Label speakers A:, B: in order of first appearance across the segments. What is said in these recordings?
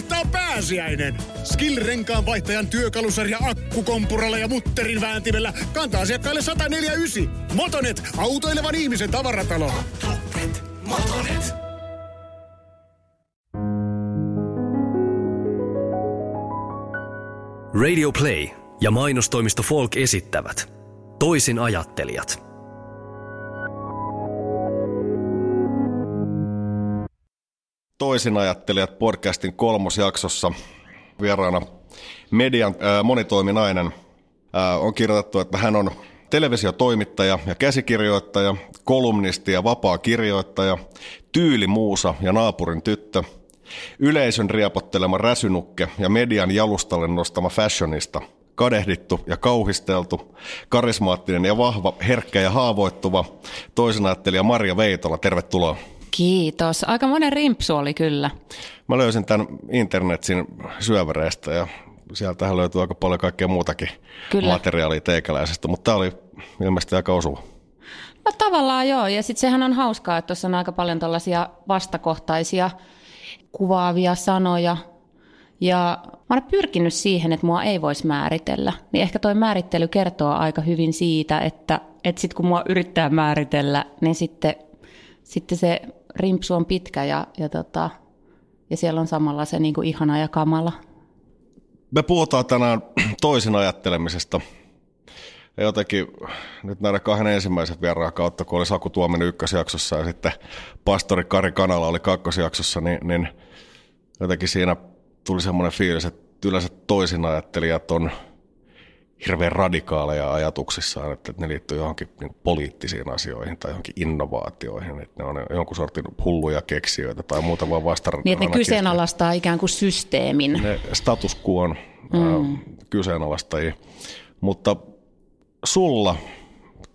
A: kohtaa pääsiäinen. Skill-renkaan vaihtajan työkalusarja akkukompuralla ja mutterin vääntimellä kantaa asiakkaille 149. Motonet, autoilevan ihmisen tavaratalo. Motonet, Motonet.
B: Radio Play ja mainostoimisto Folk esittävät Toisin ajattelijat –
C: Toisinajattelijat podcastin kolmosjaksossa vieraana median äh, monitoiminainen. Äh, on kirjoitettu, että hän on televisiotoimittaja ja käsikirjoittaja, kolumnisti ja vapaa kirjoittaja, tyylimuusa ja naapurin tyttö, yleisön riapottelema räsynukke ja median jalustalle nostama fashionista, kadehdittu ja kauhisteltu, karismaattinen ja vahva, herkkä ja haavoittuva, toisenajattelija Marja Veitola. Tervetuloa.
D: Kiitos. Aika monen rimpsu oli kyllä.
C: Mä löysin tämän internetin syövereistä ja sieltähän löytyy aika paljon kaikkea muutakin kyllä. materiaalia teikäläisestä, mutta tämä oli ilmeisesti aika osuva.
D: No tavallaan joo, ja sitten sehän on hauskaa, että tuossa on aika paljon tällaisia vastakohtaisia kuvaavia sanoja, ja mä olen pyrkinyt siihen, että mua ei voisi määritellä. Niin ehkä toi määrittely kertoo aika hyvin siitä, että, että sitten kun mua yrittää määritellä, niin sitten, sitten se rimpsu on pitkä ja, ja, tota, ja siellä on samalla se niin kuin ihana ja kamala.
C: Me puhutaan tänään toisin ajattelemisesta. Ja jotenkin nyt näiden kahden ensimmäisen vieraan kautta, kun oli Saku Tuominen ykkösjaksossa ja sitten pastori Kari Kanala oli kakkosjaksossa, niin, niin jotenkin siinä tuli semmoinen fiilis, että yleensä toisin ajattelijat on – hirveän radikaaleja ajatuksissaan, että ne liittyy johonkin niin poliittisiin asioihin tai johonkin innovaatioihin, että ne on jonkun sortin hulluja keksijöitä tai muuta vaan vastaan.
D: Niin, että ne kyseenalaistaa ikään kuin systeemin.
C: Ne status quo mm. kyseenalaistajia. Mutta sulla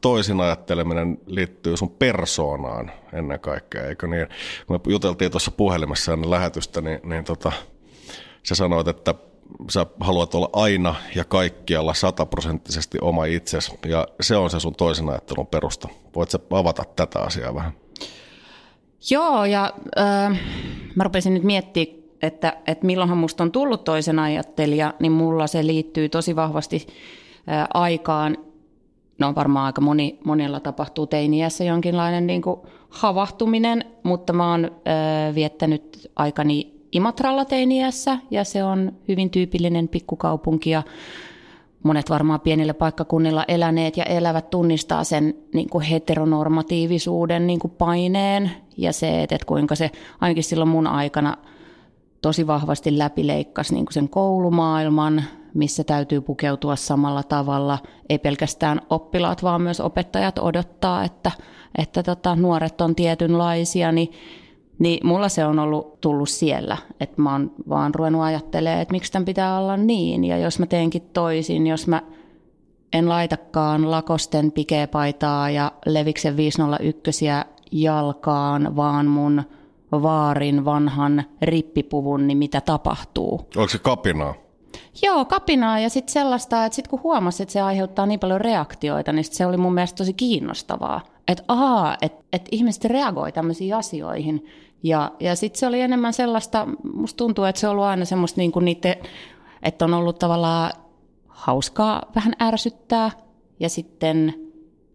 C: toisin ajatteleminen liittyy sun persoonaan ennen kaikkea, eikö niin? Kun me juteltiin tuossa puhelimessa ennen lähetystä, niin, niin tota, sä sanoit, että sä haluat olla aina ja kaikkialla sataprosenttisesti oma itsesi, ja se on se sun toisen ajattelun perusta. Voit sä avata tätä asiaa vähän?
D: Joo, ja äh, mä rupesin nyt miettimään, että, että milloinhan musta on tullut toisen ajattelija, niin mulla se liittyy tosi vahvasti äh, aikaan, no varmaan aika moni, monella tapahtuu teiniässä jonkinlainen niin kuin havahtuminen, mutta mä oon äh, viettänyt aikani Imatralla teiniässä ja se on hyvin tyypillinen pikkukaupunki ja monet varmaan pienillä paikkakunnilla eläneet ja elävät tunnistaa sen niin kuin heteronormatiivisuuden niin kuin paineen ja se, että, kuinka se ainakin silloin mun aikana tosi vahvasti läpileikkasi niin kuin sen koulumaailman, missä täytyy pukeutua samalla tavalla. Ei pelkästään oppilaat, vaan myös opettajat odottaa, että, että tota, nuoret on tietynlaisia, niin niin mulla se on ollut tullut siellä, että mä oon vaan ruvennut ajattelemaan, että miksi tämän pitää olla niin. Ja jos mä teenkin toisin, jos mä en laitakaan lakosten pikepaitaa ja leviksen 501 jalkaan, vaan mun vaarin vanhan rippipuvun, niin mitä tapahtuu?
C: Onko se kapinaa?
D: Joo, kapinaa ja sitten sellaista, että sitten kun huomasi, että se aiheuttaa niin paljon reaktioita, niin se oli mun mielestä tosi kiinnostavaa. Että ahaa, että et ihmiset reagoi tämmöisiin asioihin. Ja, ja sitten se oli enemmän sellaista, musta tuntuu, että se on ollut aina semmoista niin kuin niiden, että on ollut tavallaan hauskaa vähän ärsyttää ja sitten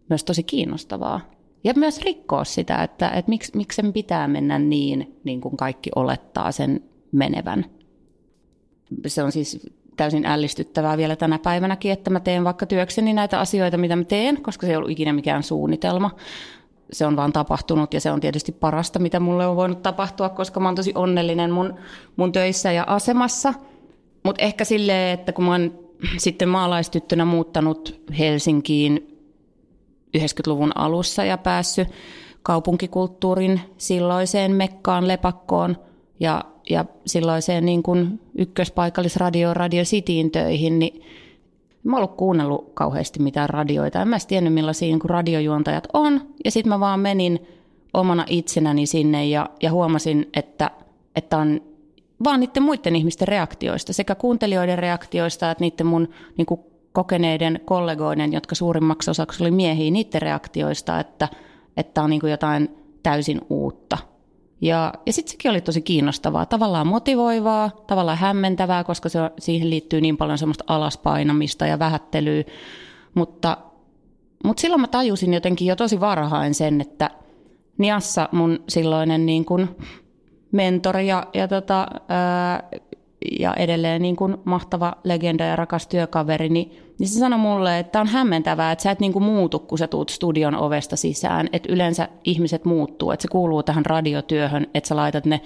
D: myös tosi kiinnostavaa. Ja myös rikkoa sitä, että, että miksi, miksi sen pitää mennä niin, niin kuin kaikki olettaa sen menevän. Se on siis täysin ällistyttävää vielä tänä päivänäkin, että mä teen vaikka työkseni näitä asioita, mitä mä teen, koska se ei ollut ikinä mikään suunnitelma se on vaan tapahtunut ja se on tietysti parasta, mitä mulle on voinut tapahtua, koska mä oon tosi onnellinen mun, mun töissä ja asemassa. Mutta ehkä silleen, että kun mä oon sitten maalaistyttönä muuttanut Helsinkiin 90-luvun alussa ja päässyt kaupunkikulttuurin silloiseen mekkaan, lepakkoon ja, ja silloiseen niin kuin ykköspaikallisradio Radio Cityin töihin, niin Mä oon ollut kuunnellut kauheasti mitään radioita. En mä tiennyt millaisia niin radiojuontajat on. Ja sitten mä vaan menin omana itsenäni sinne ja, ja huomasin, että, että on vaan niiden muiden ihmisten reaktioista, sekä kuuntelijoiden reaktioista että niiden mun niin kuin kokeneiden kollegoiden, jotka suurimmaksi osaksi oli miehiä, niiden reaktioista, että, että on niin kuin jotain täysin uutta. Ja, ja sitten sekin oli tosi kiinnostavaa, tavallaan motivoivaa, tavallaan hämmentävää, koska se, siihen liittyy niin paljon semmoista alaspainamista ja vähättelyä. Mutta, mutta silloin mä tajusin jotenkin jo tosi varhain sen, että Niassa mun silloinen niin kuin mentori ja, ja, tota, ää, ja edelleen niin kuin mahtava legenda ja rakas työkaveri, niin, niin se sanoi mulle, että on hämmentävää, että sä et niin kuin muutu, kun sä tuut studion ovesta sisään. Että yleensä ihmiset muuttuu, että se kuuluu tähän radiotyöhön, että sä laitat ne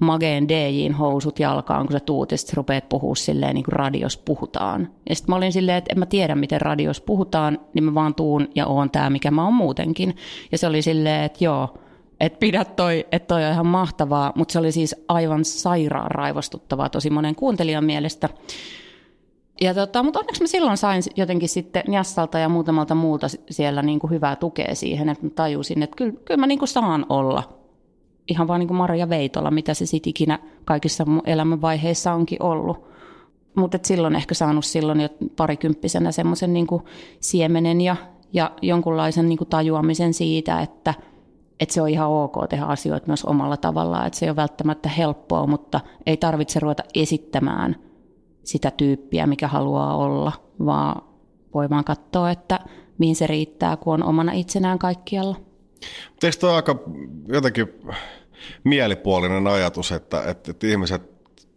D: mageen DJin housut jalkaan, kun sä tuut ja sitten rupeat puhua silleen, niin kuin radios puhutaan. Ja sitten mä olin silleen, että en mä tiedä, miten radios puhutaan, niin mä vaan tuun ja oon tää, mikä mä oon muutenkin. Ja se oli silleen, että joo, että pidä toi, että toi on ihan mahtavaa, mutta se oli siis aivan sairaan raivostuttavaa tosi monen kuuntelijan mielestä. Ja tota, mutta onneksi mä silloin sain jotenkin sitten Jassalta ja muutamalta muulta siellä niin kuin hyvää tukea siihen, että mä tajusin, että kyllä, kyllä mä niin kuin saan olla ihan vaan niin kuin Maria Veitola, mitä se sitten ikinä kaikissa mun elämänvaiheissa onkin ollut. Mutta silloin ehkä saanut silloin jo parikymppisenä semmoisen niin siemenen ja, ja jonkunlaisen niin kuin tajuamisen siitä, että – että se on ihan ok tehdä asioita myös omalla tavallaan, että se ei ole välttämättä helppoa, mutta ei tarvitse ruveta esittämään sitä tyyppiä, mikä haluaa olla, vaan voi vaan katsoa, että mihin se riittää, kun on omana itsenään kaikkialla.
C: Eikö tuo aika jotenkin mielipuolinen ajatus, että, että, että ihmiset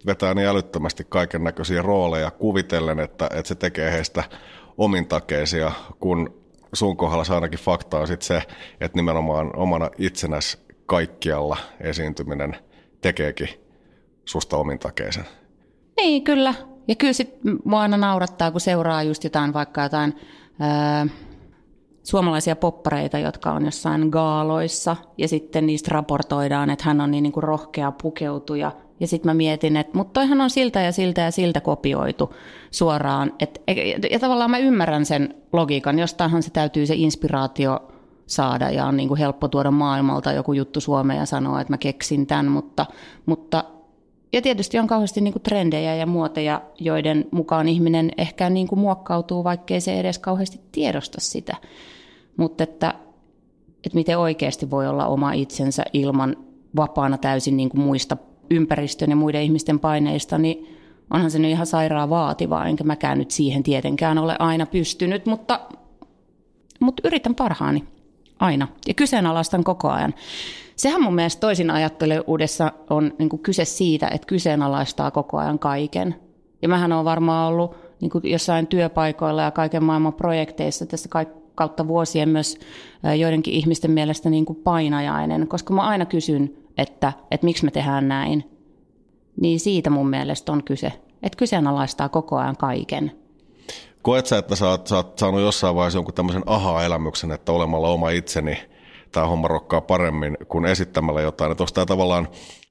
C: vetää niin älyttömästi kaiken näköisiä rooleja kuvitellen, että, että se tekee heistä omintakeisia, kun sun kohdalla ainakin fakta on sit se, että nimenomaan omana itsenäs kaikkialla esiintyminen tekeekin susta omintakeisen.
D: Niin, kyllä. Ja kyllä sit mua aina naurattaa, kun seuraa just jotain vaikka jotain ää, suomalaisia poppareita, jotka on jossain gaaloissa ja sitten niistä raportoidaan, että hän on niin, niin kuin rohkea pukeutuja ja sitten mä mietin, että mutta toihan on siltä ja siltä ja siltä kopioitu suoraan. Et, ja tavallaan mä ymmärrän sen logiikan, jostainhan se täytyy se inspiraatio saada ja on niin kuin helppo tuoda maailmalta joku juttu Suomeen ja sanoa, että mä keksin tämän, mutta, mutta ja tietysti on kauheasti niin kuin trendejä ja muoteja, joiden mukaan ihminen ehkä niin kuin muokkautuu, vaikkei se edes kauheasti tiedosta sitä. Mutta että, että miten oikeasti voi olla oma itsensä ilman vapaana täysin niin kuin muista ympäristön ja muiden ihmisten paineista, niin onhan se nyt ihan sairaan vaativaa, enkä mäkään nyt siihen tietenkään ole aina pystynyt, mutta, mutta yritän parhaani aina ja kyseenalaistan koko ajan. Sehän mun mielestä toisin ajattelevuudessa on niin kyse siitä, että kyseenalaistaa koko ajan kaiken. Ja mähän on varmaan ollut niin jossain työpaikoilla ja kaiken maailman projekteissa tässä kautta vuosien myös joidenkin ihmisten mielestä niin kuin painajainen, koska mä aina kysyn että, että miksi me tehdään näin, niin siitä mun mielestä on kyse. Että kyseenalaistaa koko ajan kaiken.
C: Koet sä, että sä oot, sä oot saanut jossain vaiheessa jonkun tämmöisen aha-elämyksen, että olemalla oma itseni tämä homma rokkaa paremmin kuin esittämällä jotain. Että onko tämä tavallaan,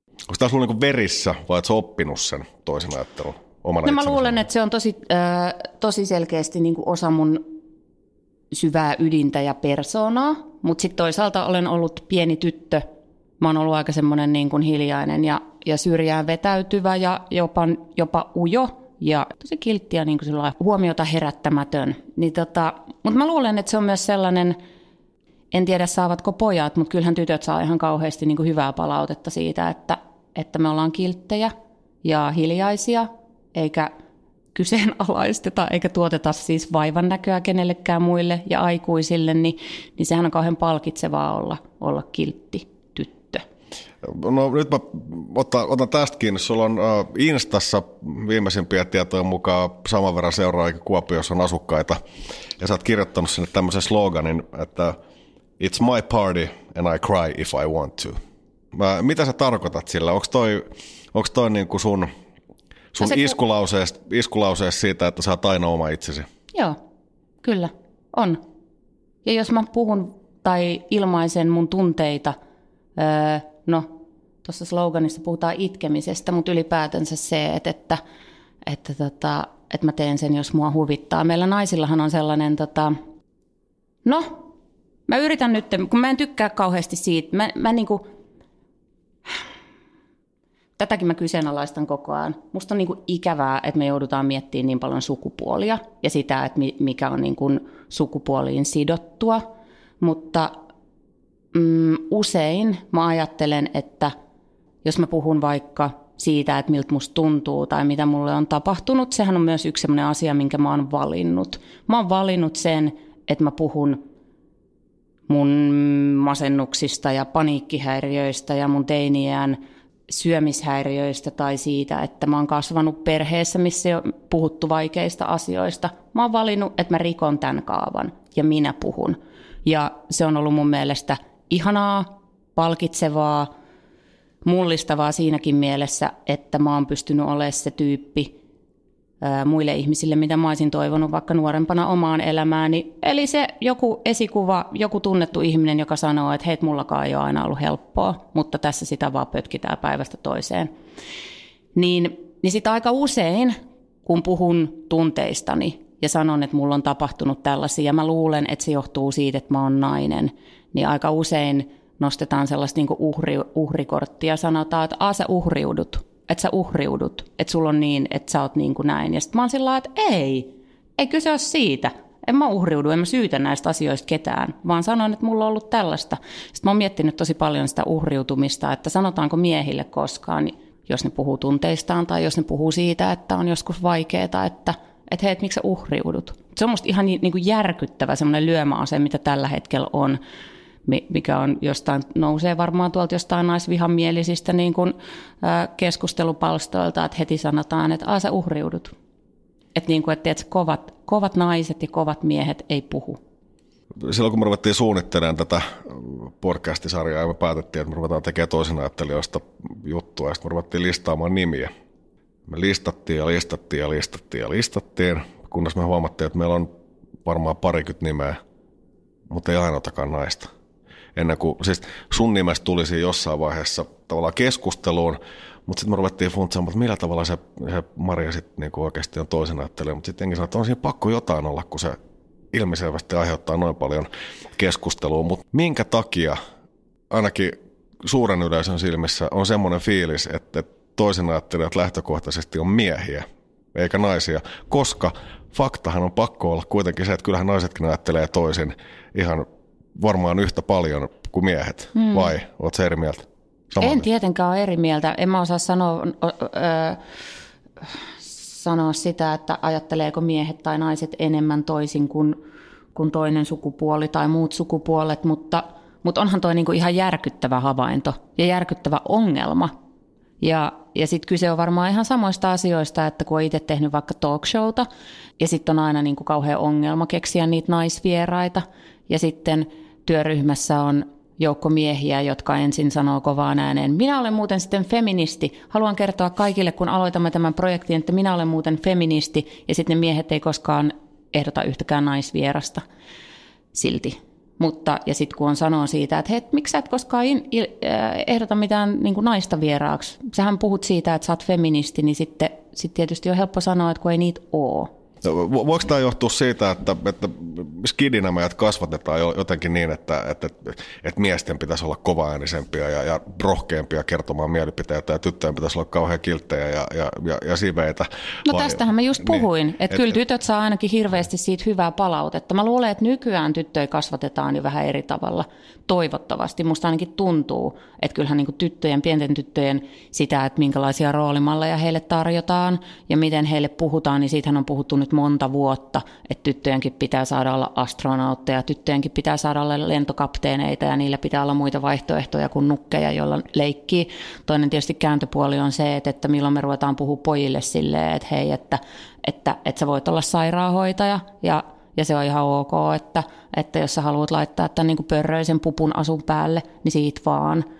C: onko tämä sulla niin verissä vai oletko oppinut sen toisen ajattelun omana
D: no, mä luulen, että se on tosi, äh, tosi selkeästi niin kuin osa mun syvää ydintä ja persoonaa, mutta sitten toisaalta olen ollut pieni tyttö – mä oon ollut aika semmoinen niin kuin hiljainen ja, ja syrjään vetäytyvä ja jopa, jopa ujo ja tosi kiltti ja niin kuin huomiota herättämätön. Niin tota, mutta mä luulen, että se on myös sellainen, en tiedä saavatko pojat, mutta kyllähän tytöt saa ihan kauheasti niin kuin hyvää palautetta siitä, että, että me ollaan kilttejä ja hiljaisia, eikä kyseenalaisteta eikä tuoteta siis vaivan näköä kenellekään muille ja aikuisille, niin, niin sehän on kauhean palkitsevaa olla, olla kiltti.
C: No nyt mä otan, otan tästä kiinni. Sulla on uh, Instassa viimeisimpiä tietoja mukaan saman verran seuraajia Kuopiossa on asukkaita. Ja sä oot kirjoittanut sinne tämmöisen sloganin, että It's my party and I cry if I want to. Mä, mitä sä tarkoitat sillä? Onko toi, onks toi niinku sun, sun no iskulauseesta, iskulauseesta siitä, että sä oot aina oma itsesi?
D: Joo, kyllä, on. Ja jos mä puhun tai ilmaisen mun tunteita, öö, no tuossa sloganissa puhutaan itkemisestä, mutta ylipäätänsä se, että, että, että, tota, että mä teen sen, jos mua huvittaa. Meillä naisillahan on sellainen, tota, no, mä yritän nyt, kun mä en tykkää kauheasti siitä, mä, mä niinku, tätäkin mä kyseenalaistan koko ajan. Musta on niinku ikävää, että me joudutaan miettimään niin paljon sukupuolia ja sitä, että mikä on niinku sukupuoliin sidottua, mutta mm, usein mä ajattelen, että jos mä puhun vaikka siitä, että miltä musta tuntuu tai mitä mulle on tapahtunut, sehän on myös yksi sellainen asia, minkä mä oon valinnut. Mä oon valinnut sen, että mä puhun mun masennuksista ja paniikkihäiriöistä ja mun teiniään syömishäiriöistä tai siitä, että mä oon kasvanut perheessä, missä on puhuttu vaikeista asioista. Mä oon valinnut, että mä rikon tämän kaavan ja minä puhun. Ja se on ollut mun mielestä ihanaa, palkitsevaa, mullistavaa siinäkin mielessä, että mä oon pystynyt olemaan se tyyppi muille ihmisille, mitä mä olisin toivonut vaikka nuorempana omaan elämääni. Eli se joku esikuva, joku tunnettu ihminen, joka sanoo, että hei, mullakaan ei ole aina ollut helppoa, mutta tässä sitä vaan pötkitään päivästä toiseen. Niin, niin sitä aika usein, kun puhun tunteistani ja sanon, että mulla on tapahtunut tällaisia, ja mä luulen, että se johtuu siitä, että mä oon nainen, niin aika usein nostetaan sellaista niin uhri, uhrikorttia. Ja sanotaan, että a sä uhriudut, että sä uhriudut, että sulla on niin, että sä oot niin kuin näin. Ja sitten mä oon sillä että ei, ei kyse ole siitä. En mä uhriudu, en mä syytä näistä asioista ketään, vaan sanon, että mulla on ollut tällaista. Sitten mä oon miettinyt tosi paljon sitä uhriutumista, että sanotaanko miehille koskaan, jos ne puhuu tunteistaan tai jos ne puhuu siitä, että on joskus vaikeaa, että, että hei, että miksi sä uhriudut. Se on musta ihan niin, kuin järkyttävä semmoinen lyömäase, mitä tällä hetkellä on mikä on jostain, nousee varmaan tuolta jostain naisvihamielisistä niin kuin, ää, keskustelupalstoilta, että heti sanotaan, että sä uhriudut. Että niin kuin, että kovat, kovat naiset ja kovat miehet ei puhu.
C: Silloin kun me ruvettiin suunnittelemaan tätä podcastisarjaa ja me päätettiin, että me ruvetaan tekemään toisen ajattelijoista juttua ja sitten me ruvettiin listaamaan nimiä. Me listattiin ja listattiin ja listattiin ja listattiin, kunnes me huomattiin, että meillä on varmaan parikymmentä nimeä, mutta ei ainoatakaan naista. Ennen kuin, siis sun nimestä tulisi jossain vaiheessa tavallaan keskusteluun, mutta sitten me ruvettiin funtsaamaan, että millä tavalla se, se Maria sitten niinku oikeasti on toisen ajattelija, mutta sitten sanoi, että on siinä pakko jotain olla, kun se ilmiselvästi aiheuttaa noin paljon keskustelua, mutta minkä takia ainakin suuren yleisön silmissä on semmoinen fiilis, että toisen ajattelijat lähtökohtaisesti on miehiä eikä naisia, koska faktahan on pakko olla kuitenkin se, että kyllähän naisetkin ajattelee toisin ihan varmaan yhtä paljon kuin miehet, hmm. vai oot eri mieltä?
D: Samaa en tietenkään ole eri mieltä. En mä osaa sanoa, ö, sanoa sitä, että ajatteleeko miehet tai naiset enemmän toisin kuin, kuin toinen sukupuoli tai muut sukupuolet, mutta, mutta onhan toi niinku ihan järkyttävä havainto ja järkyttävä ongelma. Ja, ja sitten kyse on varmaan ihan samoista asioista, että kun on itse tehnyt vaikka talk showta, ja sitten on aina niinku kauhean ongelma keksiä niitä naisvieraita, ja sitten työryhmässä on joukko miehiä, jotka ensin sanoo kovaan ääneen, minä olen muuten sitten feministi. Haluan kertoa kaikille, kun aloitamme tämän projektin, että minä olen muuten feministi, ja sitten ne miehet ei koskaan ehdota yhtäkään naisvierasta silti. Mutta, ja sitten kun on sanoo siitä, että hei, miksi sä et koskaan in, il, äh, ehdota mitään niin kuin naista vieraaksi, sähän puhut siitä, että sä oot feministi, niin sitten sit tietysti on helppo sanoa, että kun ei niitä ole.
C: No, voiko tämä johtua siitä, että, että skidinä meidät kasvatetaan jotenkin niin, että, että, että miesten pitäisi olla kovaäänisempiä ja, ja rohkeampia kertomaan mielipiteitä ja tyttöjen pitäisi olla kauhean kilttejä ja, ja, ja, ja siveitä?
D: No vai, tästähän mä just niin, puhuin, niin, että et, kyllä tytöt saa ainakin hirveästi siitä hyvää palautetta. Mä luulen, että nykyään tyttöjä kasvatetaan jo vähän eri tavalla, toivottavasti. Musta ainakin tuntuu, että kyllähän niin tyttöjen, pienten tyttöjen sitä, että minkälaisia roolimalleja heille tarjotaan ja miten heille puhutaan, niin siitähän on puhuttu nyt monta vuotta, että tyttöjenkin pitää saada olla astronautteja, tyttöjenkin pitää saada olla lentokapteeneita ja niillä pitää olla muita vaihtoehtoja kuin nukkeja, joilla leikkii. Toinen tietysti kääntöpuoli on se, että, että milloin me ruvetaan puhua pojille silleen, että hei, että, että, että sä voit olla sairaanhoitaja ja ja se on ihan ok, että, että jos sä haluat laittaa tämän niin pörröisen pupun asun päälle, niin siitä vaan –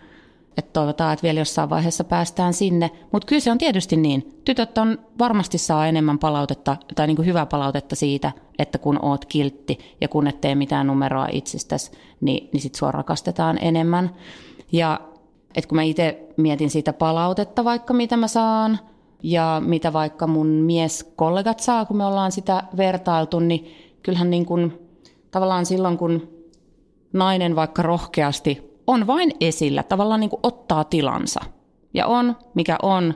D: että toivotaan, että vielä jossain vaiheessa päästään sinne. Mutta kyllä se on tietysti niin. Tytöt on varmasti saa enemmän palautetta tai niin kuin hyvää palautetta siitä, että kun oot kiltti ja kun et tee mitään numeroa itsestäsi, niin, niin sit sua rakastetaan enemmän. Ja että kun mä itse mietin siitä palautetta vaikka mitä mä saan ja mitä vaikka mun mieskollegat saa, kun me ollaan sitä vertailtu, niin kyllähän niin kuin, tavallaan silloin kun nainen vaikka rohkeasti on vain esillä, tavallaan niin kuin ottaa tilansa. Ja on, mikä on,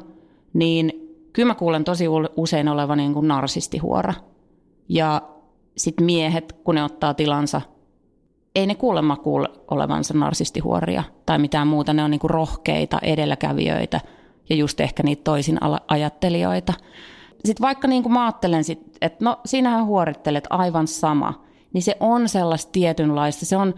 D: niin kyllä mä kuulen tosi usein olevan niin kuin narsistihuora. Ja sitten miehet, kun ne ottaa tilansa, ei ne kuulemma kuule olevansa narsistihuoria tai mitään muuta. Ne on niin kuin rohkeita edelläkävijöitä ja just ehkä niitä toisin ajattelijoita. Sitten vaikka niin kuin mä ajattelen, että no sinähän huorittelet aivan sama, niin se on sellaista tietynlaista. Se on,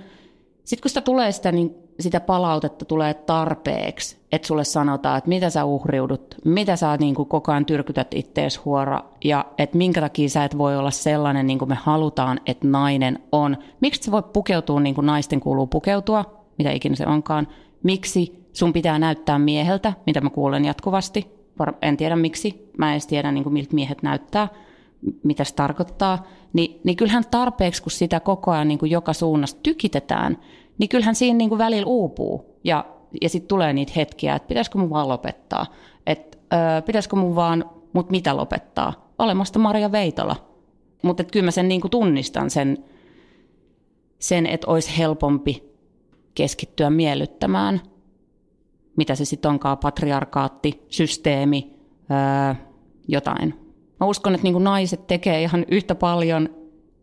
D: sitten kun sitä tulee sitä, niin sitä palautetta tulee tarpeeksi, että sulle sanotaan, että mitä sä uhriudut, mitä sä niin kuin koko ajan tyrkytät ittees huora ja että minkä takia sä et voi olla sellainen niin kuin me halutaan, että nainen on. Miksi se voi pukeutua niin kuin naisten kuuluu pukeutua, mitä ikinä se onkaan. Miksi sun pitää näyttää mieheltä, mitä mä kuulen jatkuvasti. En tiedä miksi, mä en edes tiedä niin kuin miltä miehet näyttää, mitä se tarkoittaa. Ni, niin kyllähän tarpeeksi, kun sitä koko ajan niin kuin joka suunnasta tykitetään, niin kyllähän siinä niin kuin välillä uupuu. Ja, ja sitten tulee niitä hetkiä, että pitäisikö mun vaan lopettaa. Että ö, pitäisikö mun vaan, mut mitä lopettaa? Olemasta Maria Veitola. Mutta kyllä mä sen niin kuin tunnistan sen, sen, että olisi helpompi keskittyä miellyttämään, mitä se sitten onkaan, patriarkaatti, systeemi, öö, jotain. Mä uskon, että niin kuin naiset tekee ihan yhtä paljon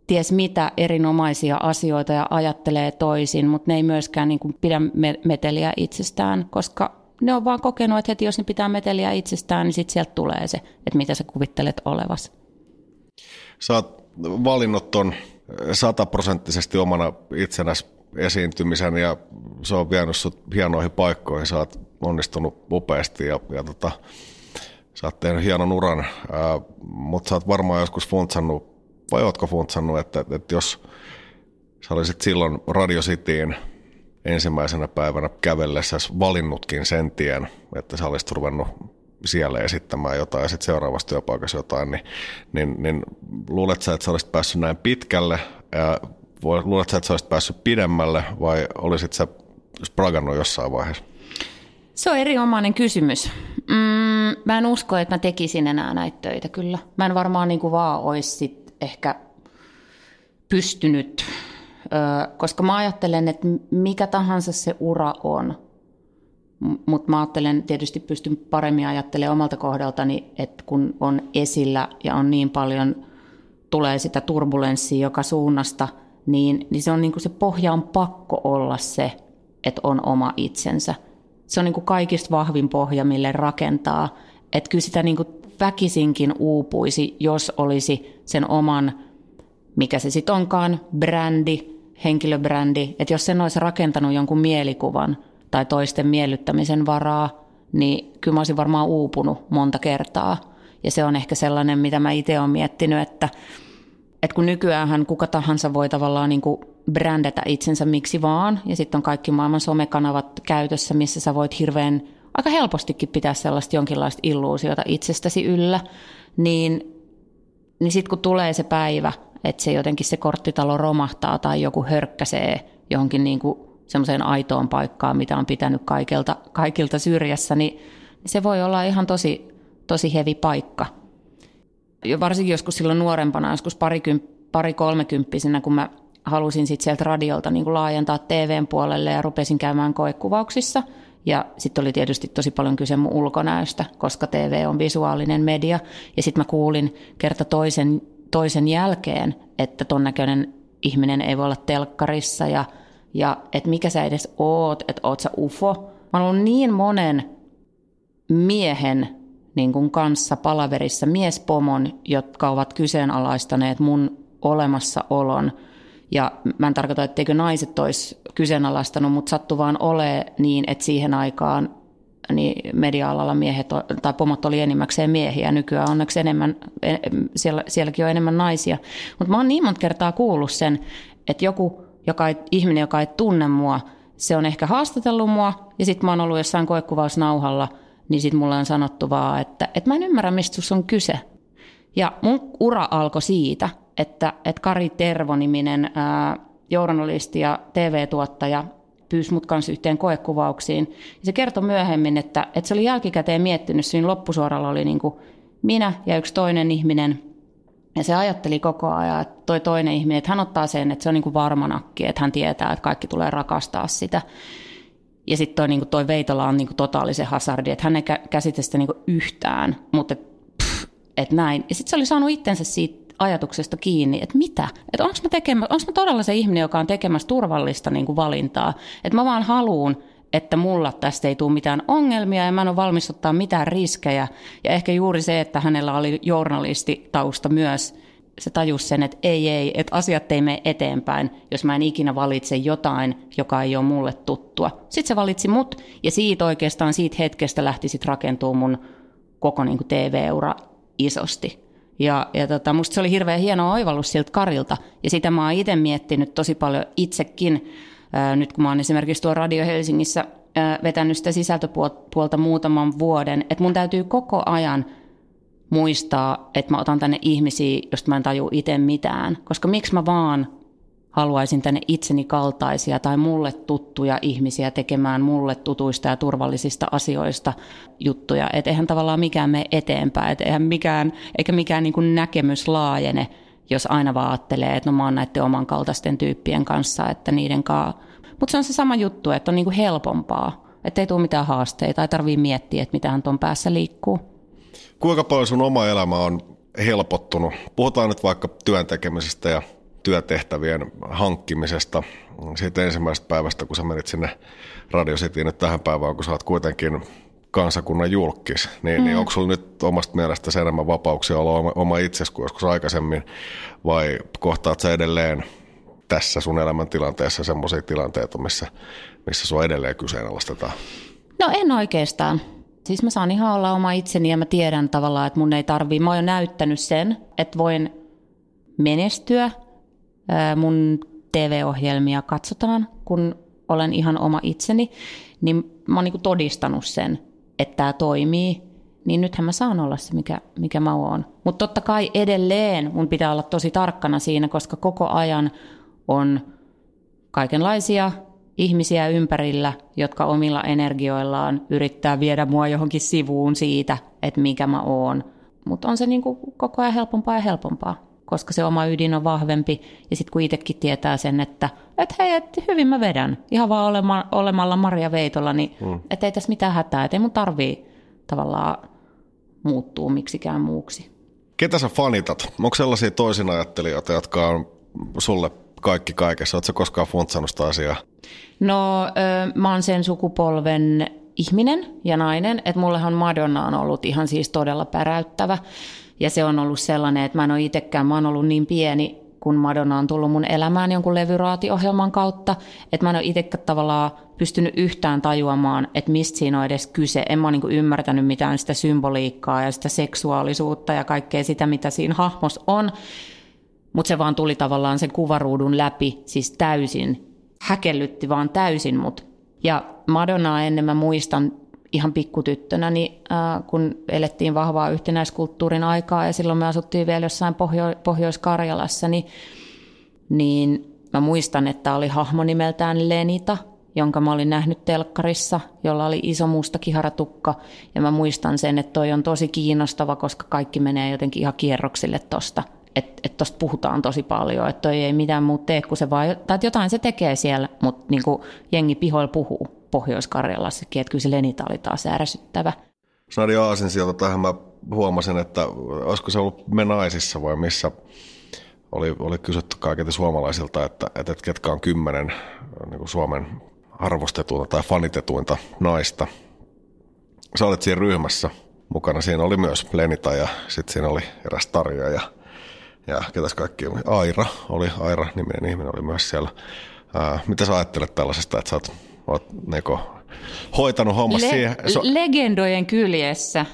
D: ties mitä erinomaisia asioita ja ajattelee toisin, mutta ne ei myöskään niin kuin pidä meteliä itsestään, koska ne on vaan kokenut, että heti jos ne pitää meteliä itsestään, niin sitten sieltä tulee se, että mitä sä kuvittelet olevas.
C: Sä oot valinnut ton sataprosenttisesti omana itsenäs esiintymisen ja se on vienyt sut hienoihin paikkoihin. Sä oot onnistunut upeasti ja, ja tota, sä oot tehnyt hienon uran, mutta sä oot varmaan joskus funtsannut vai ootko funtsannut, että, että jos sä olisit silloin Radio Cityin ensimmäisenä päivänä kävellessä valinnutkin sen tien, että sä olisit ruvennut siellä esittämään jotain ja sitten seuraavassa työpaikassa jotain, niin, niin, niin luulet sä, että sä olisit päässyt näin pitkälle ja luulet sä, että sä olisit päässyt pidemmälle vai olisit sä spragannut jossain vaiheessa?
D: Se on erinomainen kysymys. Mm, mä en usko, että mä tekisin enää näitä töitä kyllä. Mä en varmaan niin kuin vaan olisi sit ehkä pystynyt, koska mä ajattelen, että mikä tahansa se ura on, mutta mä ajattelen, tietysti pystyn paremmin ajattelemaan omalta kohdaltani, että kun on esillä ja on niin paljon, tulee sitä turbulenssia joka suunnasta, niin, niin se on niin kuin se pohja on pakko olla se, että on oma itsensä. Se on niin kuin kaikista vahvin pohja, mille rakentaa. Että kyllä sitä niin kuin väkisinkin uupuisi, jos olisi sen oman, mikä se sitten onkaan, brändi, henkilöbrändi, että jos sen olisi rakentanut jonkun mielikuvan tai toisten miellyttämisen varaa, niin kyllä mä olisin varmaan uupunut monta kertaa. Ja se on ehkä sellainen, mitä mä itse olen miettinyt, että, että kun nykyään kuka tahansa voi tavallaan niin kuin brändätä itsensä miksi vaan, ja sitten on kaikki maailman somekanavat käytössä, missä sä voit hirveän aika helpostikin pitää sellaista jonkinlaista illuusiota itsestäsi yllä, niin, niin sitten kun tulee se päivä, että se jotenkin se korttitalo romahtaa tai joku hörkkäsee johonkin niin kuin semmoiseen aitoon paikkaan, mitä on pitänyt kaikilta, kaikilta syrjässä, niin se voi olla ihan tosi, tosi hevi paikka. Ja varsinkin joskus silloin nuorempana, joskus pari kolmekymppisenä, kun mä halusin sitten sieltä radiolta niin kuin laajentaa TVn puolelle ja rupesin käymään koekuvauksissa – ja sitten oli tietysti tosi paljon kyse mun ulkonäöstä, koska TV on visuaalinen media. Ja sitten mä kuulin kerta toisen, toisen jälkeen, että ton näköinen ihminen ei voi olla telkkarissa ja, ja että mikä sä edes oot, että oot sä ufo. Mä oon niin monen miehen niin kuin kanssa palaverissa, miespomon, jotka ovat kyseenalaistaneet mun olemassaolon – ja mä en tarkoita, etteikö naiset olisi kyseenalaistanut, mutta sattu vaan ole niin, että siihen aikaan niin media-alalla miehet tai pomot oli enimmäkseen miehiä. Nykyään onneksi enemmän, siellä, sielläkin on enemmän naisia. Mutta mä oon niin monta kertaa kuullut sen, että joku joka ei, ihminen, joka ei tunne mua, se on ehkä haastatellut mua ja sitten mä oon ollut jossain koekuvausnauhalla, niin sitten mulle on sanottu vaan, että, että mä en ymmärrä, mistä on kyse. Ja mun ura alkoi siitä, että, että Kari Tervo-niminen ää, journalisti ja TV-tuottaja pyysi mut kanssa yhteen koekuvauksiin. Ja se kertoi myöhemmin, että, että se oli jälkikäteen miettinyt, siinä loppusuoralla oli niin kuin minä ja yksi toinen ihminen, ja se ajatteli koko ajan, että toi toinen ihminen, että hän ottaa sen, että se on niin kuin varmanakki, että hän tietää, että kaikki tulee rakastaa sitä. Ja sitten toi, niin toi Veitola on niin kuin totaalisen hasardi, että hän ei käsitä sitä niin kuin yhtään, mutta pff, et näin. Ja sitten se oli saanut itsensä siitä ajatuksesta kiinni, että mitä? Että onko mä, tekemä, onko mä todella se ihminen, joka on tekemässä turvallista niin kuin valintaa? Että mä vaan haluan, että mulla tästä ei tule mitään ongelmia ja mä en ole valmis ottaa mitään riskejä. Ja ehkä juuri se, että hänellä oli journalistitausta myös, se tajus sen, että ei, ei, että asiat ei mene eteenpäin, jos mä en ikinä valitse jotain, joka ei ole mulle tuttua. Sitten se valitsi mut, ja siitä oikeastaan siitä hetkestä lähti sitten rakentuu mun koko niin TV-ura isosti. Ja, ja tota, musta se oli hirveän hieno oivallus siltä Karilta, ja sitä mä oon itse miettinyt tosi paljon itsekin, ää, nyt kun mä oon esimerkiksi tuo Radio Helsingissä ää, vetänyt sitä sisältöpuolta muutaman vuoden, että mun täytyy koko ajan – muistaa, että mä otan tänne ihmisiä, josta mä en taju itse mitään. Koska miksi mä vaan haluaisin tänne itseni kaltaisia tai mulle tuttuja ihmisiä tekemään mulle tutuista ja turvallisista asioista juttuja. Että eihän tavallaan mikään mene eteenpäin, että eihän mikään, eikä mikään niin kuin näkemys laajene, jos aina vaan ajattelee, että no mä oon näiden oman kaltaisten tyyppien kanssa, että niiden kanssa. Mutta se on se sama juttu, että on niin kuin helpompaa, että ei tule mitään haasteita, ei tarvii miettiä, että mitähän tuon päässä liikkuu.
C: Kuinka paljon sun oma elämä on helpottunut? Puhutaan nyt vaikka työn tekemisestä ja työtehtävien hankkimisesta siitä ensimmäisestä päivästä, kun sä menit sinne Radio Cityin nyt tähän päivään, kun sä oot kuitenkin kansakunnan julkis, niin, mm. niin onko sulla nyt omasta mielestä enemmän vapauksia olla oma, oma itsesi kuin joskus aikaisemmin, vai kohtaat sä edelleen tässä sun elämäntilanteessa semmoisia tilanteita, missä, missä sua edelleen kyseenalaistetaan?
D: No en oikeastaan. Siis mä saan ihan olla oma itseni ja mä tiedän tavallaan, että mun ei tarvii. Mä oon jo näyttänyt sen, että voin menestyä. Mun TV-ohjelmia katsotaan, kun olen ihan oma itseni. Niin mä oon niin todistanut sen, että tämä toimii. Niin nythän mä saan olla se, mikä, mikä mä oon. Mutta totta kai edelleen mun pitää olla tosi tarkkana siinä, koska koko ajan on kaikenlaisia ihmisiä ympärillä, jotka omilla energioillaan yrittää viedä mua johonkin sivuun siitä, että mikä mä oon. Mutta on se niinku koko ajan helpompaa ja helpompaa, koska se oma ydin on vahvempi. Ja sitten kun itsekin tietää sen, että et hei, et hyvin mä vedän, ihan vaan olema, olemalla Maria Veitolla, niin mm. et ei tässä mitään hätää, että ei mun tarvii tavallaan muuttuu miksikään muuksi.
C: Ketä sä fanitat? Onko sellaisia toisinajattelijoita, jotka on sulle kaikki kaikessa? Oletko koskaan funtsannut sitä asiaa?
D: No mä oon sen sukupolven ihminen ja nainen, että mullehan Madonna on ollut ihan siis todella päräyttävä. Ja se on ollut sellainen, että mä en ole itsekään, mä oon ollut niin pieni, kun Madonna on tullut mun elämään jonkun levyraatiohjelman kautta, että mä en ole itsekään tavallaan pystynyt yhtään tajuamaan, että mistä siinä on edes kyse. En mä ole niin ymmärtänyt mitään sitä symboliikkaa ja sitä seksuaalisuutta ja kaikkea sitä, mitä siinä hahmos on. Mutta se vaan tuli tavallaan sen kuvaruudun läpi, siis täysin häkellytti vaan täysin mut. Ja Madonnaa ennen mä muistan ihan pikkutyttönä, niin, äh, kun elettiin vahvaa yhtenäiskulttuurin aikaa ja silloin me asuttiin vielä jossain Pohjo- Pohjois-Karjalassa, niin, niin mä muistan, että oli hahmo nimeltään Lenita, jonka mä olin nähnyt telkkarissa, jolla oli iso musta kiharatukka. Ja mä muistan sen, että toi on tosi kiinnostava, koska kaikki menee jotenkin ihan kierroksille tosta että et tuosta puhutaan tosi paljon, että toi ei mitään muuta tee, kun se vaan, tai jotain se tekee siellä, mutta niin kuin jengi pihoilla puhuu Pohjois-Karjalassakin, että kyllä se Lenita oli taas ärsyttävä.
C: Snadi Aasin sieltä tähän mä huomasin, että olisiko se ollut Me naisissa vai missä oli, oli kysytty kaikilta suomalaisilta, että, että ketkä on kymmenen niin Suomen arvostetuinta tai fanitetuinta naista. Sä olet siinä ryhmässä mukana. Siinä oli myös Lenita ja sitten siinä oli eräs Tarja ja ja ketäs kaikki, Aira oli, Aira niminen ihminen oli myös siellä. Ää, mitä sä ajattelet tällaisesta, että sä oot, oot neko, hoitanut hommas Le- siihen?
D: So- legendojen kyljessä.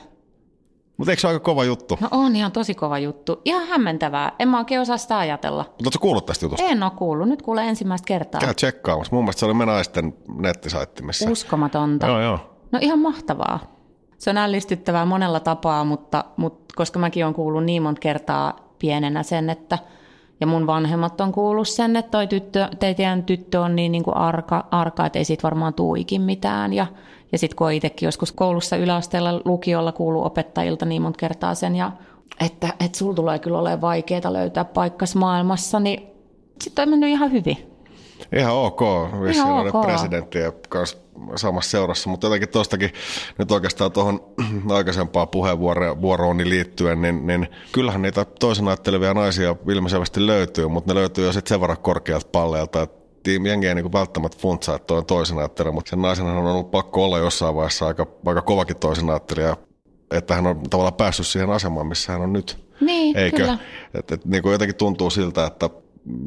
C: Mutta eikö se ole aika kova juttu?
D: No on ihan tosi kova juttu. Ihan hämmentävää. En mä oikein osaa sitä ajatella.
C: Mutta ootko kuullut tästä jutusta?
D: En ole kuullut. Nyt kuulee ensimmäistä kertaa.
C: Käy tsekkaamassa. Mun mielestä se oli me naisten nettisaittimissa.
D: Uskomatonta.
C: Joo, joo.
D: No ihan mahtavaa. Se on ällistyttävää monella tapaa, mutta, mutta koska mäkin olen kuullut niin monta kertaa pienenä sen, että ja mun vanhemmat on kuullut sen, että toi tyttö, teidän tyttö on niin, niin kuin arka, arka, että ei siitä varmaan tuikin mitään. Ja, ja sitten kun itsekin joskus koulussa yläasteella lukiolla kuuluu opettajilta niin monta kertaa sen, ja että, että sulla tulee kyllä olemaan vaikeaa löytää paikkas maailmassa, niin sitten on mennyt ihan hyvin.
C: Ihan ok, vissiin
D: Ihan ok.
C: presidenttien kanssa samassa seurassa, mutta jotenkin tuostakin nyt oikeastaan tuohon aikaisempaan puheenvuoroon liittyen, niin, niin kyllähän niitä toisen ajattelevia naisia ilmiselvästi löytyy, mutta ne löytyy jo sitten sen verran korkealta palleelta, että jengi ei niin välttämättä funtsaa, että toinen toisen ajattelija, mutta sen naisen on ollut pakko olla jossain vaiheessa aika, aika kovakin toisen ajattelija, että hän on tavallaan päässyt siihen asemaan, missä hän on nyt.
D: Niin,
C: Eikö?
D: kyllä.
C: Et, et, niin kuin jotenkin tuntuu siltä, että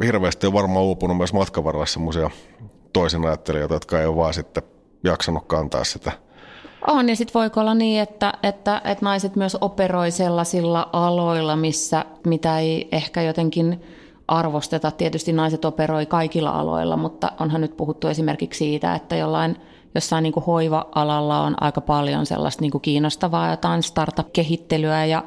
C: hirveästi on varmaan uupunut myös matkan varrella semmoisia toisen ajattelijoita, jotka ei ole vaan sitten jaksanut kantaa sitä.
D: On, ja sitten voiko olla niin, että, että, että naiset myös operoi sellaisilla aloilla, missä, mitä ei ehkä jotenkin arvosteta. Tietysti naiset operoi kaikilla aloilla, mutta onhan nyt puhuttu esimerkiksi siitä, että jollain jossain niin kuin hoiva-alalla on aika paljon sellaista niin kuin kiinnostavaa jotain startup-kehittelyä ja,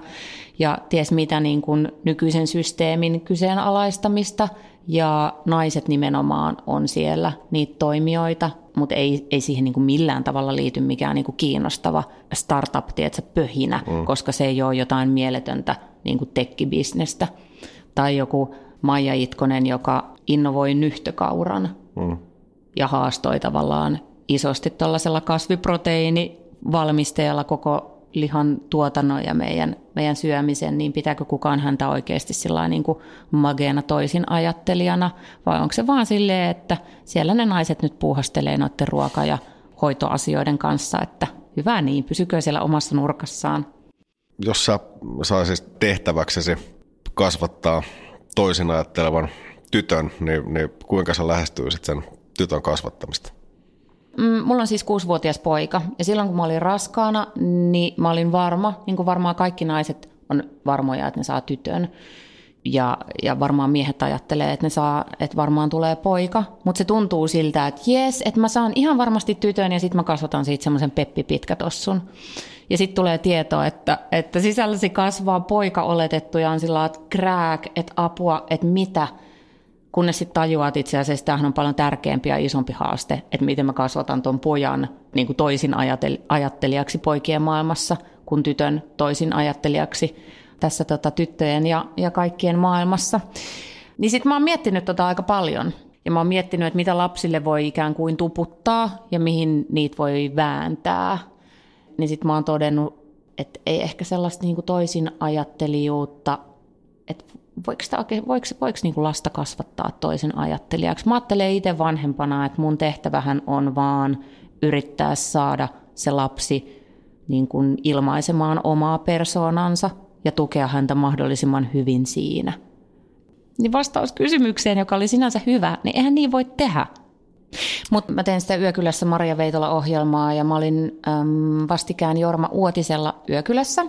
D: ja ties mitä niin kuin nykyisen systeemin kyseenalaistamista. Ja naiset nimenomaan on siellä niitä toimijoita, mutta ei, ei siihen niin kuin millään tavalla liity mikään niin kuin kiinnostava startup, tiedätkö, pöhinä, mm. koska se ei ole jotain mieletöntä niin kuin tekkibisnestä. Tai joku Maija Itkonen, joka innovoi nyhtökauran mm. ja haastoi tavallaan isosti tuollaisella kasviproteiinivalmisteella koko lihan tuotannon ja meidän, meidän syömisen, niin pitääkö kukaan häntä oikeasti niin kuin mageena toisin ajattelijana, vai onko se vaan silleen, että siellä ne naiset nyt puuhastelee noiden ruoka- ja hoitoasioiden kanssa, että hyvä niin, pysykö siellä omassa nurkassaan.
C: Jos sä saisit tehtäväksesi kasvattaa toisin ajattelevan tytön, niin, niin kuinka sä lähestyisit sen tytön kasvattamista?
D: Mm, mulla on siis kuusivuotias poika ja silloin kun mä olin raskaana, niin mä olin varma, niin kuin varmaan kaikki naiset on varmoja, että ne saa tytön. Ja, ja varmaan miehet ajattelee, että ne saa, että varmaan tulee poika, mutta se tuntuu siltä, että jes, että mä saan ihan varmasti tytön ja sitten mä kasvatan siitä semmoisen Peppi Pitkätossun. Ja sitten tulee tietoa, että, että sisälläsi kasvaa poika oletettu ja on sillä että krääk, että apua, että mitä – kunnes sitten tajuat että itse asiassa, tämähän on paljon tärkeämpi ja isompi haaste, että miten mä kasvatan tuon pojan niin kuin toisin ajattelijaksi poikien maailmassa, kuin tytön toisin ajattelijaksi tässä tota, tyttöjen ja, ja kaikkien maailmassa. Niin sitten mä oon miettinyt tota aika paljon. Ja mä oon miettinyt, että mitä lapsille voi ikään kuin tuputtaa ja mihin niitä voi vääntää. Niin sitten mä oon todennut, että ei ehkä sellaista niin kuin toisin ajattelijuutta, että voiko, sitä voiko, voiko niin kuin lasta kasvattaa toisen ajattelijaksi? Mä ajattelen itse vanhempana, että mun tehtävähän on vaan yrittää saada se lapsi niin kuin ilmaisemaan omaa persoonansa ja tukea häntä mahdollisimman hyvin siinä. Niin vastaus kysymykseen, joka oli sinänsä hyvä, niin eihän niin voi tehdä. Mutta mä tein sitä Yökylässä Maria Veitola-ohjelmaa ja mä olin äm, vastikään Jorma Uotisella Yökylässä.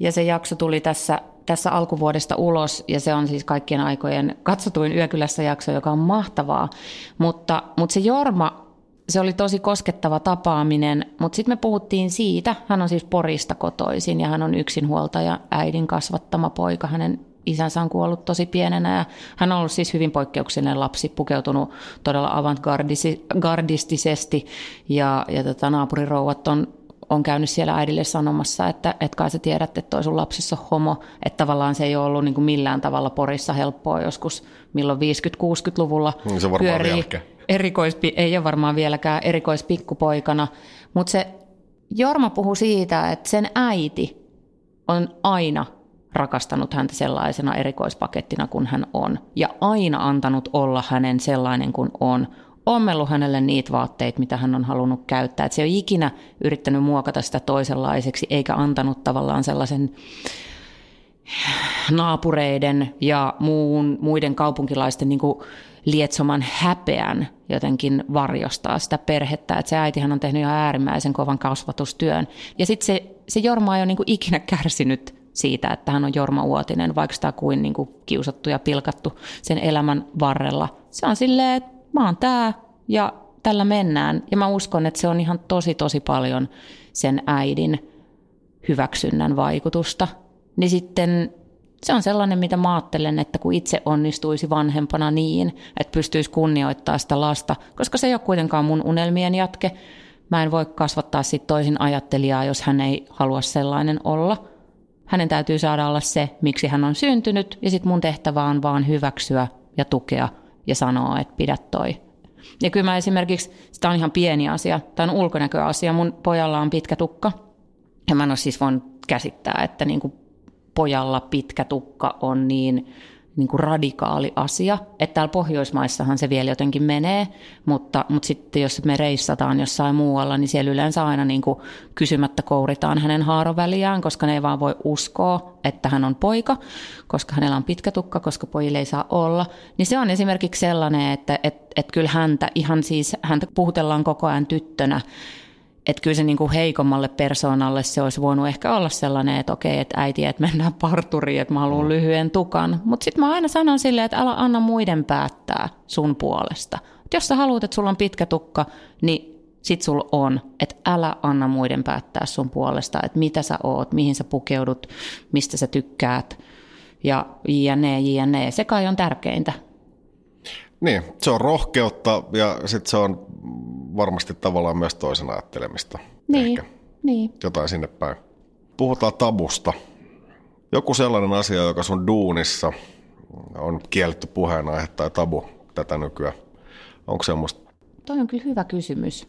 D: Ja se jakso tuli tässä tässä alkuvuodesta ulos, ja se on siis kaikkien aikojen katsotuin Yökylässä jakso, joka on mahtavaa. Mutta, mutta se Jorma, se oli tosi koskettava tapaaminen, mutta sitten me puhuttiin siitä, hän on siis Porista kotoisin, ja hän on yksinhuoltaja, äidin kasvattama poika, hänen isänsä on kuollut tosi pienenä ja hän on ollut siis hyvin poikkeuksellinen lapsi, pukeutunut todella avantgardistisesti ja, ja tota, naapurirouvat on on käynyt siellä äidille sanomassa, että, että kai sä tiedät, että toi sun lapsissa on homo, että tavallaan se ei ole ollut niin kuin millään tavalla Porissa helppoa joskus, milloin 50-60-luvulla
C: Niin se varmaan vieläkään.
D: erikoispi, ei ole varmaan vieläkään erikoispikkupoikana, mutta se Jorma puhui siitä, että sen äiti on aina rakastanut häntä sellaisena erikoispakettina kuin hän on ja aina antanut olla hänen sellainen kuin on, ommellut hänelle niitä vaatteita, mitä hän on halunnut käyttää. Et se ei ole ikinä yrittänyt muokata sitä toisenlaiseksi, eikä antanut tavallaan sellaisen naapureiden ja muun, muiden kaupunkilaisten niin lietsoman häpeän jotenkin varjostaa sitä perhettä. Et se äitihän on tehnyt ihan äärimmäisen kovan kasvatustyön. Ja sitten se, se Jorma ei ole niin ikinä kärsinyt siitä, että hän on Jorma Uotinen, vaikka sitä kuin, niin kuin kiusattu ja pilkattu sen elämän varrella. Se on silleen, että mä oon tää ja tällä mennään. Ja mä uskon, että se on ihan tosi tosi paljon sen äidin hyväksynnän vaikutusta. Niin sitten se on sellainen, mitä mä ajattelen, että kun itse onnistuisi vanhempana niin, että pystyisi kunnioittaa sitä lasta, koska se ei ole kuitenkaan mun unelmien jatke. Mä en voi kasvattaa sit toisin ajattelijaa, jos hän ei halua sellainen olla. Hänen täytyy saada olla se, miksi hän on syntynyt, ja sitten mun tehtävä on vaan hyväksyä ja tukea ja sanoa, että pidä toi, Ja kyllä mä esimerkiksi, sitä on ihan pieni asia, tämä on ulkonäköasia, mun pojalla on pitkä tukka. Ja mä en ole siis voinut käsittää, että niin kuin pojalla pitkä tukka on niin niin kuin radikaali asia. Että täällä Pohjoismaissahan se vielä jotenkin menee, mutta, mutta sitten jos me reissataan jossain muualla, niin siellä yleensä aina niin kuin kysymättä kouritaan hänen haaroväliään, koska ne ei vaan voi uskoa, että hän on poika, koska hänellä on pitkä tukka, koska pojille ei saa olla. Niin se on esimerkiksi sellainen, että että että kyllä häntä ihan siis, häntä puhutellaan koko ajan tyttönä, että kyllä se niin kuin heikommalle persoonalle se olisi voinut ehkä olla sellainen, että okei, että äiti, että mennään parturiin, että mä haluan mm. lyhyen tukan. Mutta sitten mä aina sanon silleen, että älä anna muiden päättää sun puolesta. Et jos sä haluat, että sulla on pitkä tukka, niin sit sulla on, että älä anna muiden päättää sun puolesta, että mitä sä oot, mihin sä pukeudut, mistä sä tykkäät ja jne, jne. Se kai on tärkeintä.
C: Niin, se on rohkeutta ja sitten se on varmasti tavallaan myös toisen ajattelemista.
D: Niin, Ehkä. niin.
C: Jotain sinne päin. Puhutaan tabusta. Joku sellainen asia, joka sun duunissa on kielletty puheenaihe tai tabu tätä nykyään. Onko semmoista?
D: Toi on kyllä hyvä kysymys.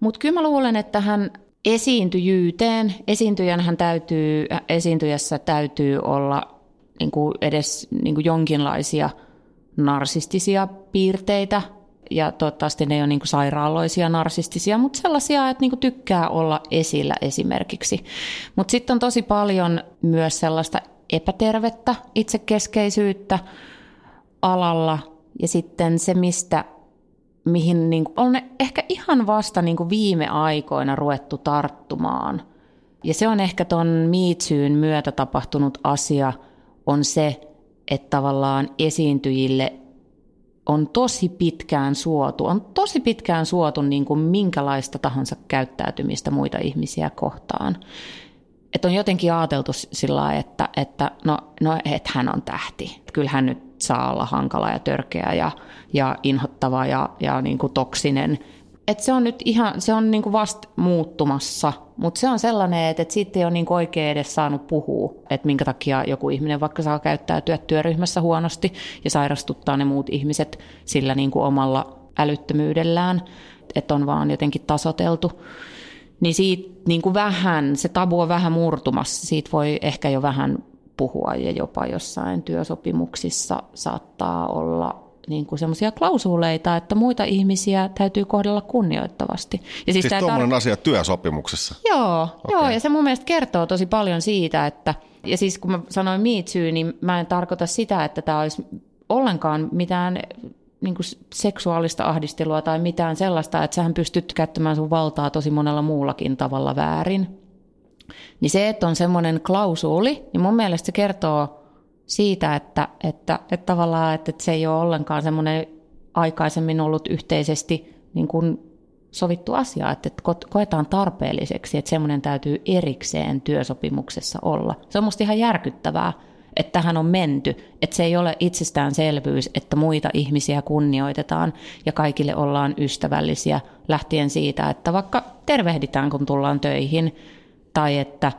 D: Mutta kyllä mä luulen, että hän esiintyjyyteen, esiintyjän hän täytyy, esiintyjässä täytyy olla niin kuin edes niin kuin jonkinlaisia narsistisia piirteitä, ja toivottavasti ne ei ole niin sairaaloisia narsistisia, mutta sellaisia, että niin tykkää olla esillä esimerkiksi. Mutta sitten on tosi paljon myös sellaista epätervettä itsekeskeisyyttä alalla ja sitten se, mistä mihin niin kuin, on ehkä ihan vasta niin kuin viime aikoina ruvettu tarttumaan. Ja se on ehkä tuon miitsyyn myötä tapahtunut asia, on se, että tavallaan esiintyjille on tosi pitkään suotu, on tosi pitkään suotu niin kuin minkälaista tahansa käyttäytymistä muita ihmisiä kohtaan. Että on jotenkin ajateltu sillä että, että no, no et hän on tähti. Kyllä hän nyt saa olla hankala ja törkeä ja, ja inhottava ja, ja niin kuin toksinen – et se on nyt ihan, se on niinku vasta muuttumassa, mutta se on sellainen, että et siitä ei ole niinku oikein edes saanut puhua, että minkä takia joku ihminen vaikka saa käyttäytyä työryhmässä huonosti ja sairastuttaa ne muut ihmiset sillä niinku omalla älyttömyydellään, että on vaan jotenkin tasoteltu. Niin siitä niinku vähän, se tabu on vähän murtumassa, siitä voi ehkä jo vähän puhua ja jopa jossain työsopimuksissa saattaa olla niin kuin semmoisia klausuleita, että muita ihmisiä täytyy kohdella kunnioittavasti.
C: Ja siis, siis tuommoinen tar- asia työsopimuksessa?
D: Joo, okay. joo, ja se mun mielestä kertoo tosi paljon siitä, että, ja siis kun mä sanoin me niin mä en tarkoita sitä, että tämä olisi ollenkaan mitään niin kuin seksuaalista ahdistelua tai mitään sellaista, että sähän pystyt käyttämään sun valtaa tosi monella muullakin tavalla väärin. Niin se, että on semmoinen klausuuli, niin mun mielestä se kertoo siitä, että, että, että tavallaan että se ei ole ollenkaan semmoinen aikaisemmin ollut yhteisesti niin kuin sovittu asia, että koetaan tarpeelliseksi, että semmoinen täytyy erikseen työsopimuksessa olla. Se on musta ihan järkyttävää, että tähän on menty, että se ei ole itsestäänselvyys, että muita ihmisiä kunnioitetaan ja kaikille ollaan ystävällisiä lähtien siitä, että vaikka tervehditään, kun tullaan töihin, tai että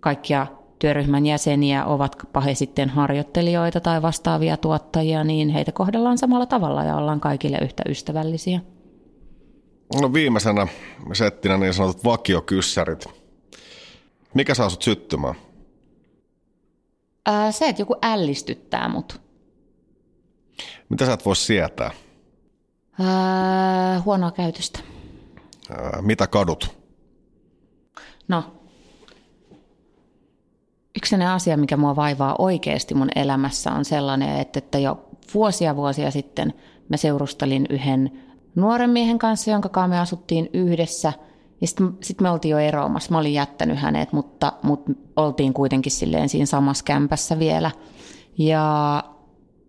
D: kaikkia työryhmän jäseniä, ovat he sitten harjoittelijoita tai vastaavia tuottajia, niin heitä kohdellaan samalla tavalla ja ollaan kaikille yhtä ystävällisiä.
C: No viimeisenä settinä niin sanotut vakiokyssärit. Mikä saa sut syttymään?
D: Ää, se, että joku ällistyttää mut.
C: Mitä sä et voi sietää?
D: Ää, huonoa käytöstä.
C: Ää, mitä kadut?
D: No, yksi asia, mikä mua vaivaa oikeasti mun elämässä on sellainen, että, että jo vuosia vuosia sitten mä seurustelin yhden nuoren miehen kanssa, jonka kanssa me asuttiin yhdessä. Ja sitten sit me oltiin jo eroamassa. Mä olin jättänyt hänet, mutta, mutta oltiin kuitenkin silleen siinä samassa kämpässä vielä. Ja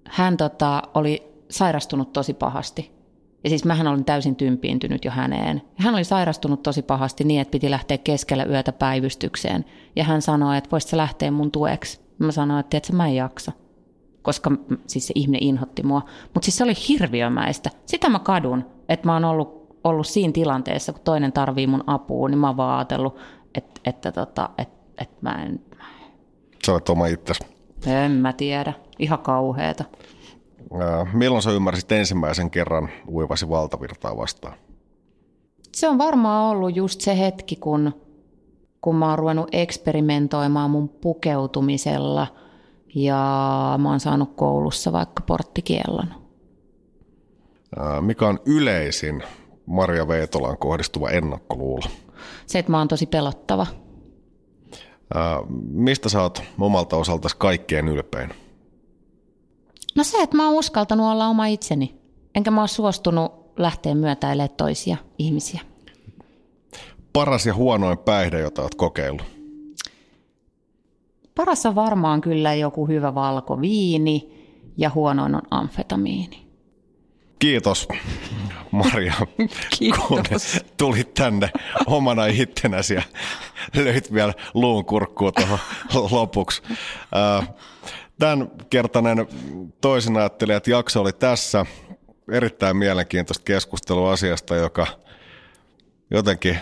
D: hän tota, oli sairastunut tosi pahasti. Ja siis mähän olin täysin tympiintynyt jo häneen. Hän oli sairastunut tosi pahasti niin, että piti lähteä keskellä yötä päivystykseen. Ja hän sanoi, että voisit lähteä mun tueksi. Mä sanoin, että tiedätkö, mä en jaksa. Koska siis se ihminen inhotti mua. Mutta siis se oli hirviömäistä. Sitä mä kadun, että mä oon ollut, ollut siinä tilanteessa, kun toinen tarvii mun apua, niin mä oon vaan ajatellut, että, että, tota, että, että mä en...
C: Sä olet oma itsesi.
D: En mä tiedä. Ihan kauheeta.
C: Milloin sä ymmärsit ensimmäisen kerran uivasi valtavirtaa vastaan?
D: Se on varmaan ollut just se hetki, kun, kun mä oon ruvennut eksperimentoimaan mun pukeutumisella ja mä oon saanut koulussa vaikka porttikiellon.
C: Mikä on yleisin Maria Veetolaan kohdistuva ennakkoluulo?
D: Se, että mä oon tosi pelottava.
C: Mistä sä oot omalta osaltasi kaikkein ylpein?
D: No se, että mä oon uskaltanut olla oma itseni. Enkä mä oon suostunut lähteä myötäilemään toisia ihmisiä.
C: Paras ja huonoin päihde, jota oot kokeillut?
D: Paras on varmaan kyllä joku hyvä valkoviini ja huonoin on amfetamiini.
C: Kiitos Maria,
D: Kiitos.
C: kun tulit tänne omana ittenäsi ja löit vielä luun kurkkuun tuohon lopuksi. Tämän kertainen toisin ajattelijat jakso oli tässä. Erittäin mielenkiintoista keskustelua asiasta, joka jotenkin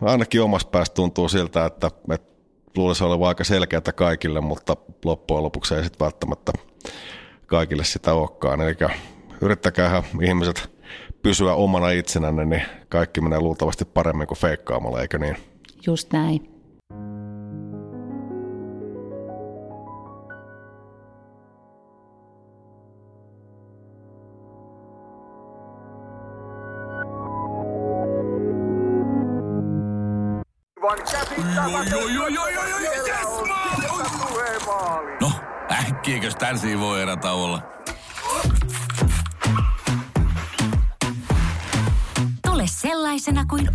C: ainakin omassa päässä tuntuu siltä, että, että luulisi olevan aika selkeää kaikille, mutta loppujen lopuksi ei sitten välttämättä kaikille sitä olekaan. Eli yrittäkää ihmiset pysyä omana itsenänne, niin kaikki menee luultavasti paremmin kuin feikkaamalla, eikö niin?
D: Just näin.
E: No, äkkiäkös tän voi olla?